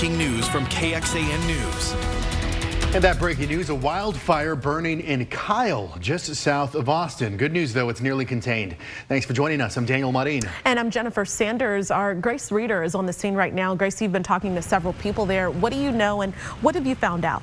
breaking news from KXAN News. And that breaking news, a wildfire burning in Kyle, just south of Austin. Good news, though, it's nearly contained. Thanks for joining us. I'm Daniel Marin. And I'm Jennifer Sanders. Our Grace Reader is on the scene right now. Grace, you've been talking to several people there. What do you know and what have you found out?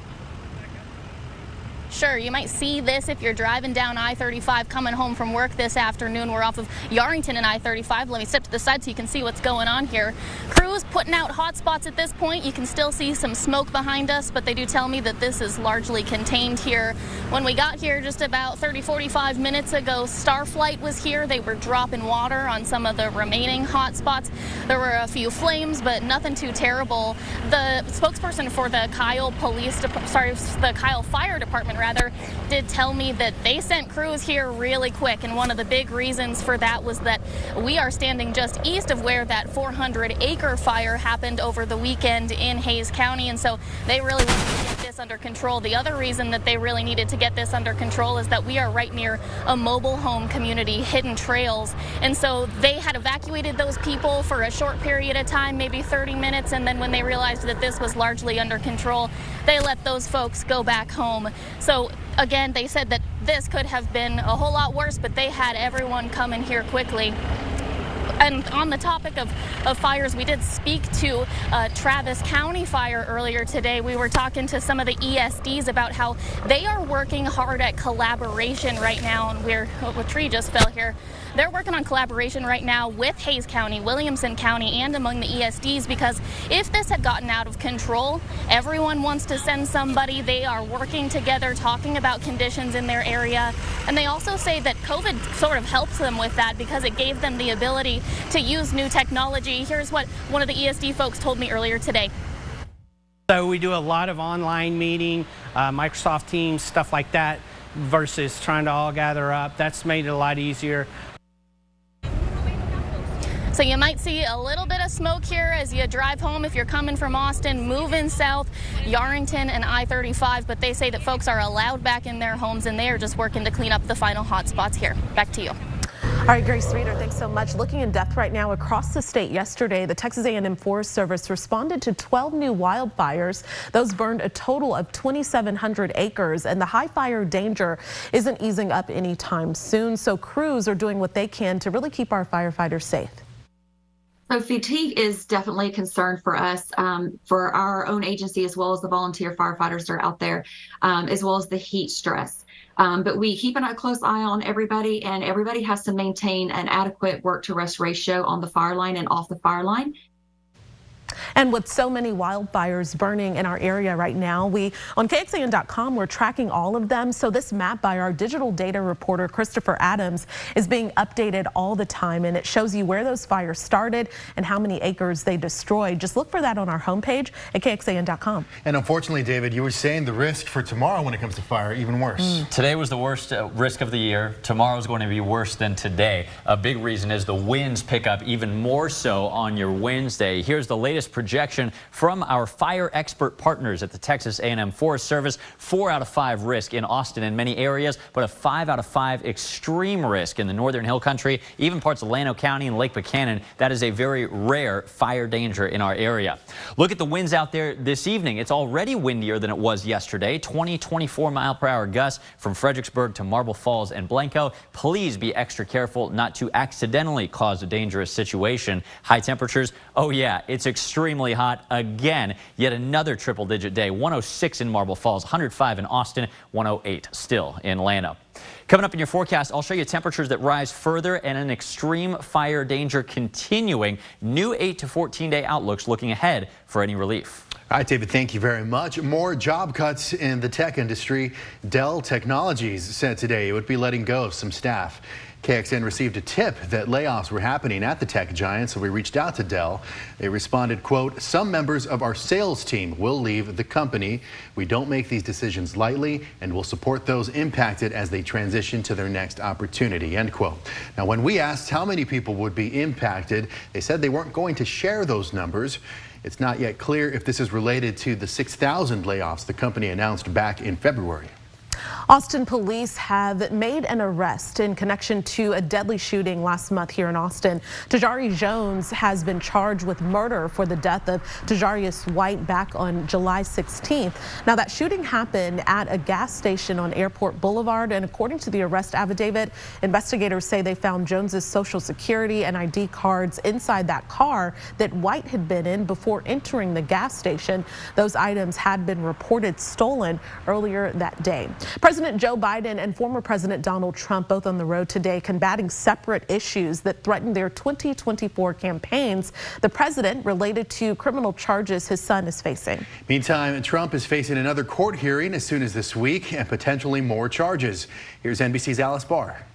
Sure, you might see this if you're driving down I-35 coming home from work this afternoon. We're off of Yarrington and I-35. Let me step to the side so you can see what's going on here. Crews putting out hot spots at this point. You can still see some smoke behind us, but they do tell me that this is largely contained here. When we got here just about 30, 45 minutes ago, Starflight was here. They were dropping water on some of the remaining hot spots. There were a few flames, but nothing too terrible. The spokesperson for the Kyle Police, sorry, the Kyle Fire Department rather, did tell me that they sent crews here really quick. And one of the big reasons for that was that we are standing just east of where that 400 acre fire happened over the weekend in Hays County. And so they really wanted to get this under control. The other reason that they really needed to get this under control is that we are right near a mobile home community, Hidden Trails. And so they had evacuated those people for a short period of time, maybe 30 minutes. And then when they realized that this was largely under control, they let those folks go back home. So again, they said that this could have been a whole lot worse, but they had everyone come in here quickly. And on the topic of, of fires, we did speak to uh, Travis County Fire earlier today. We were talking to some of the ESDs about how they are working hard at collaboration right now. And we're, oh, a tree just fell here. They're working on collaboration right now with Hays County, Williamson County, and among the ESDs because if this had gotten out of control, everyone wants to send somebody. They are working together, talking about conditions in their area. And they also say that COVID sort of helps them with that because it gave them the ability to use new technology. Here's what one of the ESD folks told me earlier today. So we do a lot of online meeting, uh, Microsoft Teams, stuff like that, versus trying to all gather up. That's made it a lot easier. So you might see a little bit of smoke here as you drive home if you're coming from Austin, moving south, Yarrington and I-35, but they say that folks are allowed back in their homes and they are just working to clean up the final hot spots here. Back to you. All right, Grace Reader, thanks so much. Looking in depth right now across the state yesterday, the Texas A&M Forest Service responded to 12 new wildfires. Those burned a total of 2,700 acres, and the high fire danger isn't easing up anytime soon. So crews are doing what they can to really keep our firefighters safe. So fatigue is definitely a concern for us, um, for our own agency, as well as the volunteer firefighters that are out there, um, as well as the heat stress. Um, but we keep an a close eye on everybody, and everybody has to maintain an adequate work to rest ratio on the fire line and off the fire line. And with so many wildfires burning in our area right now, we on KXAN.com, we're tracking all of them. So this map by our digital data reporter, Christopher Adams, is being updated all the time. And it shows you where those fires started and how many acres they destroyed. Just look for that on our homepage at KXAN.com. And unfortunately, David, you were saying the risk for tomorrow when it comes to fire, even worse. Mm. Today was the worst uh, risk of the year. Tomorrow is going to be worse than today. A big reason is the winds pick up even more so on your Wednesday. Here's the latest projection from our fire expert partners at the Texas A&M Forest Service. Four out of five risk in Austin and many areas, but a five out of five extreme risk in the northern hill country, even parts of Llano County and Lake Buchanan. That is a very rare fire danger in our area. Look at the winds out there this evening. It's already windier than it was yesterday. 20, 24 mile per hour gusts from Fredericksburg to Marble Falls and Blanco. Please be extra careful not to accidentally cause a dangerous situation. High temperatures, oh yeah, it's extreme extremely hot again. Yet another triple digit day. 106 in Marble Falls, 105 in Austin, 108 still in Llano. Coming up in your forecast, I'll show you temperatures that rise further and an extreme fire danger continuing. New 8 to 14 day outlooks looking ahead for any relief. All right, David, thank you very much. More job cuts in the tech industry. Dell Technologies said today it would be letting go of some staff. KXAN received a tip that layoffs were happening at the tech giant, so we reached out to Dell. They responded, quote, some members of our sales team will leave the company. We don't make these decisions lightly and will support those impacted as they transition to their next opportunity, end quote. Now, when we asked how many people would be impacted, they said they weren't going to share those numbers. It's not yet clear if this is related to the 6,000 layoffs the company announced back in February. Austin police have made an arrest in connection to a deadly shooting last month here in Austin. Tajari Jones has been charged with murder for the death of Tajarius White back on July 16th. Now that shooting happened at a gas station on Airport Boulevard and according to the arrest affidavit, investigators say they found Jones's social security and ID cards inside that car that White had been in before entering the gas station. Those items had been reported stolen earlier that day. President President Joe Biden and former President Donald Trump both on the road today combating separate issues that threaten their 2024 campaigns. The president related to criminal charges his son is facing. Meantime, Trump is facing another court hearing as soon as this week and potentially more charges. Here's NBC's Alice Barr.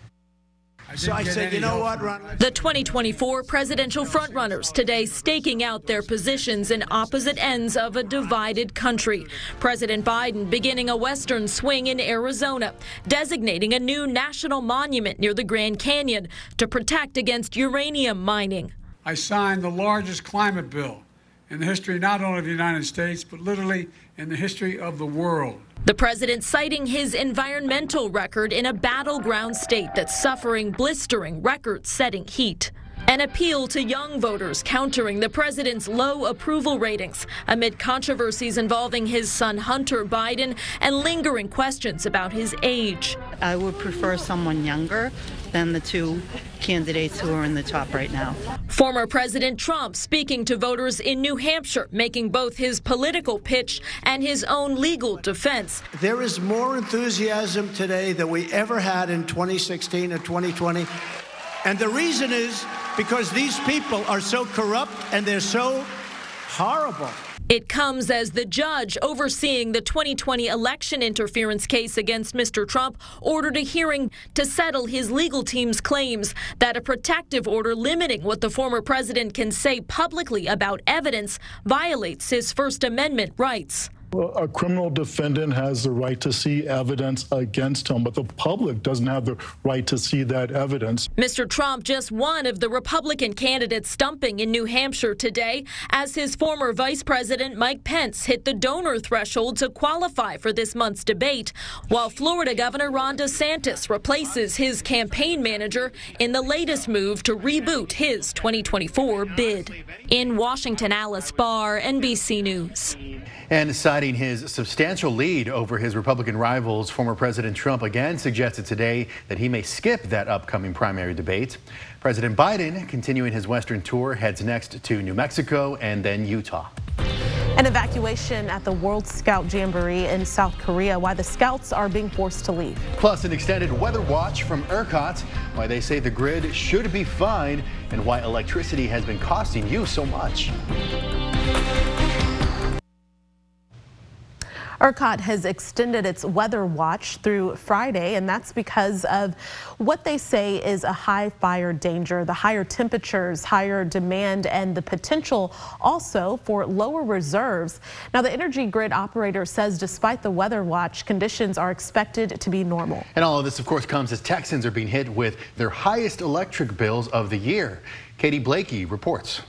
So I said, you know what, Ron? The 2024 presidential frontrunners today staking out their positions in opposite ends of a divided country. President Biden beginning a western swing in Arizona, designating a new national monument near the Grand Canyon to protect against uranium mining. I signed the largest climate bill in the history not only of the United States, but literally in the history of the world. The president citing his environmental record in a battleground state that's suffering blistering record setting heat. An appeal to young voters countering the president's low approval ratings amid controversies involving his son Hunter Biden and lingering questions about his age. I would prefer someone younger than the two candidates who are in the top right now. Former President Trump speaking to voters in New Hampshire, making both his political pitch and his own legal defense. There is more enthusiasm today than we ever had in 2016 and 2020. And the reason is because these people are so corrupt and they're so horrible. It comes as the judge overseeing the 2020 election interference case against Mr. Trump ordered a hearing to settle his legal team's claims that a protective order limiting what the former president can say publicly about evidence violates his First Amendment rights. A criminal defendant has the right to see evidence against him, but the public doesn't have the right to see that evidence. Mr. Trump, just one of the Republican candidates stumping in New Hampshire today, as his former Vice President Mike Pence hit the donor threshold to qualify for this month's debate, while Florida Governor Ron DeSantis replaces his campaign manager in the latest move to reboot his 2024 bid. In Washington, Alice Barr, NBC News. And citing his substantial lead over his Republican rivals, former President Trump again suggested today that he may skip that upcoming primary debate. President Biden, continuing his Western tour, heads next to New Mexico and then Utah. An evacuation at the World Scout Jamboree in South Korea, why the scouts are being forced to leave. Plus, an extended weather watch from ERCOT, why they say the grid should be fine, and why electricity has been costing you so much. ERCOT has extended its weather watch through Friday, and that's because of what they say is a high fire danger, the higher temperatures, higher demand, and the potential also for lower reserves. Now, the energy grid operator says despite the weather watch, conditions are expected to be normal. And all of this, of course, comes as Texans are being hit with their highest electric bills of the year. Katie Blakey reports.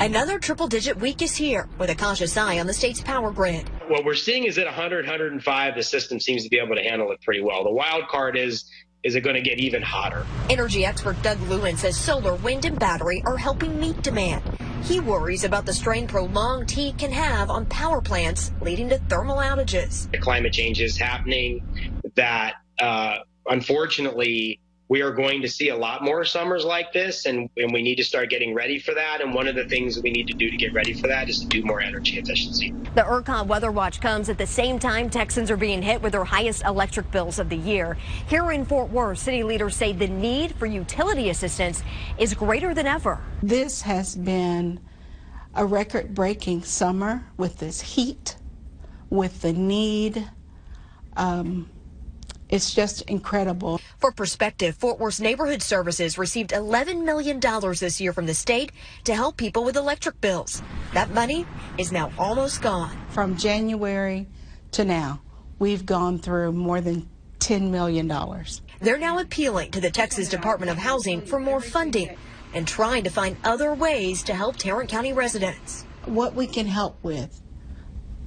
Another triple digit week is here with a cautious eye on the state's power grid. What we're seeing is at 100, 105, the system seems to be able to handle it pretty well. The wild card is is it going to get even hotter? Energy expert Doug Lewin says solar, wind, and battery are helping meet demand. He worries about the strain prolonged heat can have on power plants, leading to thermal outages. The climate change is happening that, uh, unfortunately, we are going to see a lot more summers like this, and, and we need to start getting ready for that. And one of the things we need to do to get ready for that is to do more energy efficiency. The ERCOT weather watch comes at the same time Texans are being hit with their highest electric bills of the year. Here in Fort Worth, city leaders say the need for utility assistance is greater than ever. This has been a record breaking summer with this heat, with the need. Um, it's just incredible. For perspective, Fort Worth's Neighborhood Services received $11 million this year from the state to help people with electric bills. That money is now almost gone. From January to now, we've gone through more than $10 million. They're now appealing to the Texas Department of Housing for more funding and trying to find other ways to help Tarrant County residents. What we can help with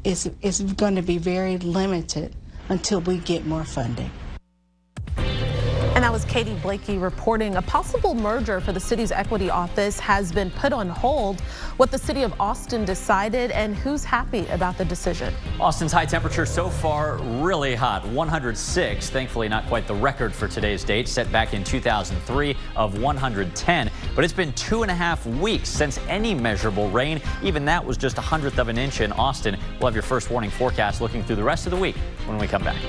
is, is going to be very limited until we get more funding. And that was Katie Blakey reporting a possible merger for the city's equity office has been put on hold. What the city of Austin decided and who's happy about the decision. Austin's high temperature so far really hot 106. Thankfully, not quite the record for today's date, set back in 2003 of 110. But it's been two and a half weeks since any measurable rain. Even that was just a hundredth of an inch in Austin. We'll have your first warning forecast looking through the rest of the week when we come back.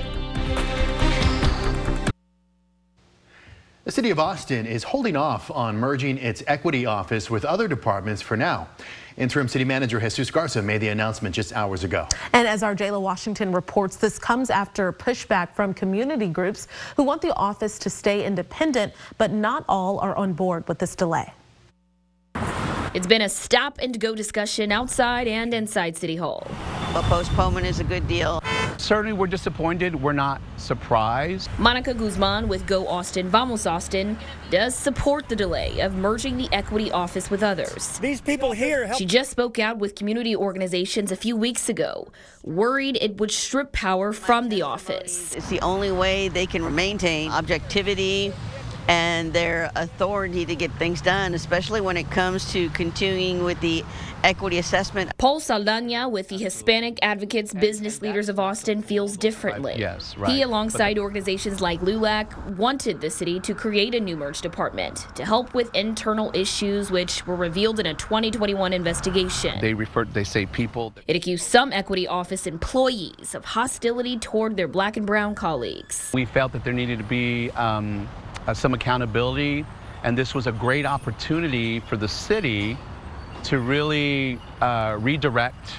The City of Austin is holding off on merging its equity office with other departments for now. Interim City Manager Jesus Garza made the announcement just hours ago. And as our Jayla Washington reports, this comes after pushback from community groups who want the office to stay independent, but not all are on board with this delay. It's been a stop and go discussion outside and inside City Hall. A postponement is a good deal. Certainly, we're disappointed. We're not surprised. Monica Guzman with Go Austin, Vamos Austin does support the delay of merging the equity office with others. These people here help. She just spoke out with community organizations a few weeks ago, worried it would strip power from the office. It's the only way they can maintain objectivity and their authority to get things done, especially when it comes to continuing with the equity assessment. Paul Saldana with the Hispanic Advocates Business Leaders of Austin feels differently. Yes, right. He, alongside organizations like LULAC, wanted the city to create a new merge department to help with internal issues which were revealed in a 2021 investigation. They refer, they say people. It accused some equity office employees of hostility toward their black and brown colleagues. We felt that there needed to be um, uh, some accountability, and this was a great opportunity for the city to really uh, redirect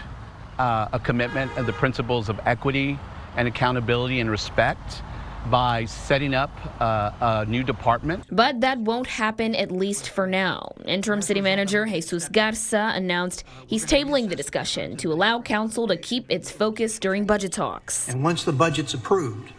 uh, a commitment of the principles of equity and accountability and respect by setting up uh, a new department. But that won't happen at least for now. Interim City Manager Jesus Garza announced he's tabling the discussion to allow council to keep its focus during budget talks. And once the budget's approved,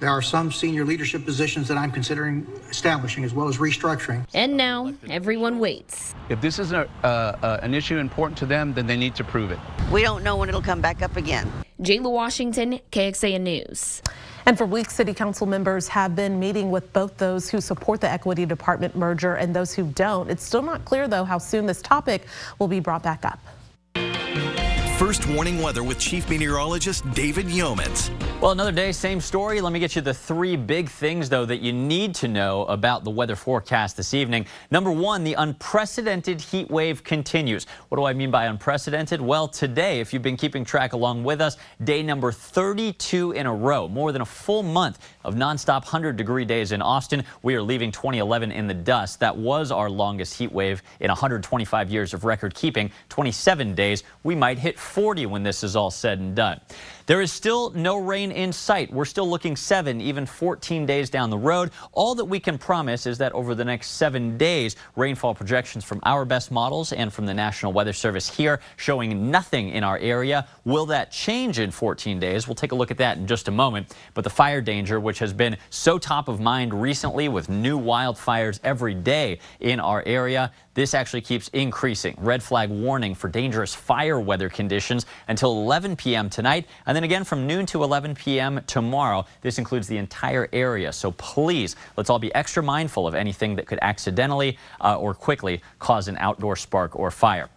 there are some senior leadership positions that I'm considering establishing as well as restructuring. And now everyone waits. If this is a, uh, uh, an issue important to them, then they need to prove it. We don't know when it'll come back up again. Jayla Washington, KXAN News. And for weeks, city council members have been meeting with both those who support the equity department merger and those who don't. It's still not clear, though, how soon this topic will be brought back up. First warning weather with Chief Meteorologist David Yeomans. Well, another day, same story. Let me get you the three big things, though, that you need to know about the weather forecast this evening. Number one, the unprecedented heat wave continues. What do I mean by unprecedented? Well, today, if you've been keeping track along with us, day number 32 in a row, more than a full month of nonstop 100 degree days in Austin. We are leaving 2011 in the dust. That was our longest heat wave in 125 years of record keeping, 27 days. We might hit 40 when this is all said and done. There is still no rain in sight. We're still looking seven, even 14 days down the road. All that we can promise is that over the next seven days, rainfall projections from our best models and from the National Weather Service here showing nothing in our area. Will that change in 14 days? We'll take a look at that in just a moment. But the fire danger, which has been so top of mind recently with new wildfires every day in our area, this actually keeps increasing. Red flag warning for dangerous fire weather conditions until 11 p.m. tonight, and then again from noon to 11 p.m. tomorrow. This includes the entire area. So please, let's all be extra mindful of anything that could accidentally uh, or quickly cause an outdoor spark or fire.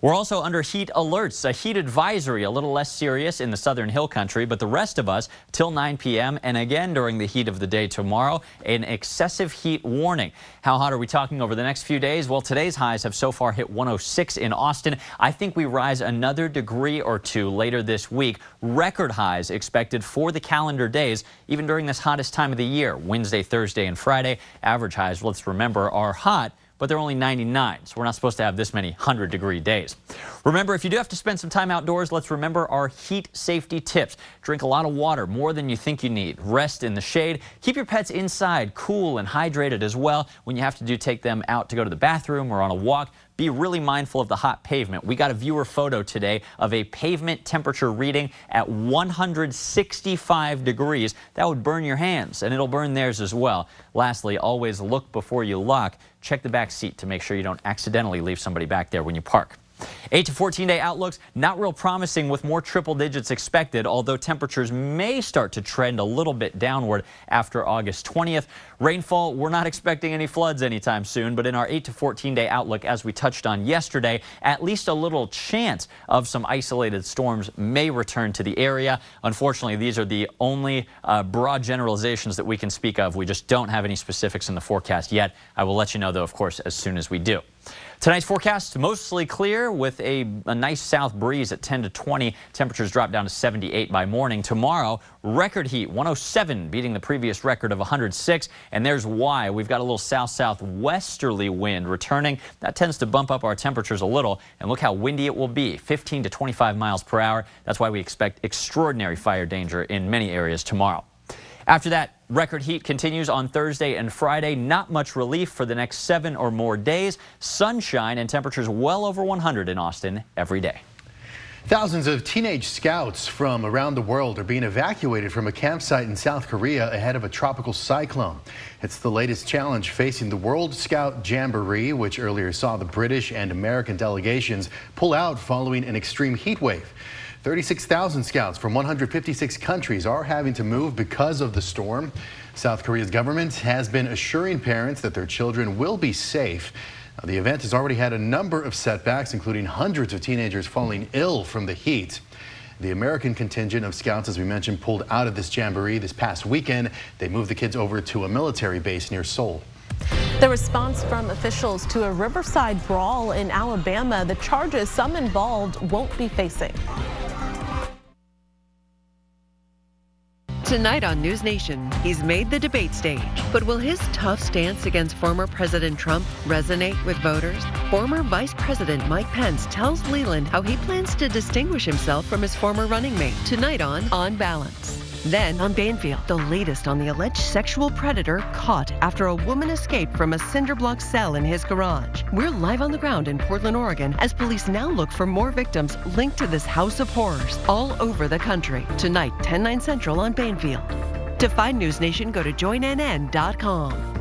We're also under heat alerts, a heat advisory, a little less serious in the southern hill country, but the rest of us till 9 p.m. and again during the heat of the day tomorrow, an excessive heat warning. How hot are we talking over the next few days? Well, today's highs have so far hit 106 in Austin. I think we rise another degree or two later this week. Record highs expected for the calendar days, even during this hottest time of the year, Wednesday, Thursday, and Friday. Average highs, let's remember, are hot but they're only 99, so we're not supposed to have this many 100 degree days. Remember, if you do have to spend some time outdoors, let's remember our heat safety tips. Drink a lot of water, more than you think you need. Rest in the shade. Keep your pets inside, cool and hydrated as well. When you have to do take them out to go to the bathroom or on a walk, be really mindful of the hot pavement. We got a viewer photo today of a pavement temperature reading at 165 degrees. That would burn your hands, and it'll burn theirs as well. Lastly, always look before you lock. Check the back seat to make sure you don't accidentally leave somebody back there when you park. 8 to 14 day outlooks, not real promising with more triple digits expected, although temperatures may start to trend a little bit downward after August 20th. Rainfall, we're not expecting any floods anytime soon, but in our 8 to 14 day outlook, as we touched on yesterday, at least a little chance of some isolated storms may return to the area. Unfortunately, these are the only uh, broad generalizations that we can speak of. We just don't have any specifics in the forecast yet. I will let you know, though, of course, as soon as we do. Tonight's forecast mostly clear with a, a, nice south breeze at 10 to 20. Temperatures drop down to 78 by morning. Tomorrow, record heat 107, beating the previous record of 106. And there's why. We've got a little south southwesterly wind returning. That tends to bump up our temperatures a little. And look how windy it will be 15 to 25 miles per hour. That's why we expect extraordinary fire danger in many areas tomorrow. After that, record heat continues on Thursday and Friday. Not much relief for the next seven or more days. Sunshine and temperatures well over 100 in Austin every day. Thousands of teenage scouts from around the world are being evacuated from a campsite in South Korea ahead of a tropical cyclone. It's the latest challenge facing the World Scout Jamboree, which earlier saw the British and American delegations pull out following an extreme heat wave. 36,000 scouts from 156 countries are having to move because of the storm. South Korea's government has been assuring parents that their children will be safe. Now, the event has already had a number of setbacks, including hundreds of teenagers falling ill from the heat. The American contingent of scouts, as we mentioned, pulled out of this jamboree this past weekend. They moved the kids over to a military base near Seoul. The response from officials to a Riverside brawl in Alabama, the charges some involved won't be facing. Tonight on News Nation, he's made the debate stage. But will his tough stance against former President Trump resonate with voters? Former Vice President Mike Pence tells Leland how he plans to distinguish himself from his former running mate. Tonight on On Balance. Then on Banfield, the latest on the alleged sexual predator caught after a woman escaped from a cinder block cell in his garage. We're live on the ground in Portland, Oregon, as police now look for more victims linked to this house of horrors all over the country. Tonight, 10 9 Central on Banfield. To find News Nation, go to joinnn.com.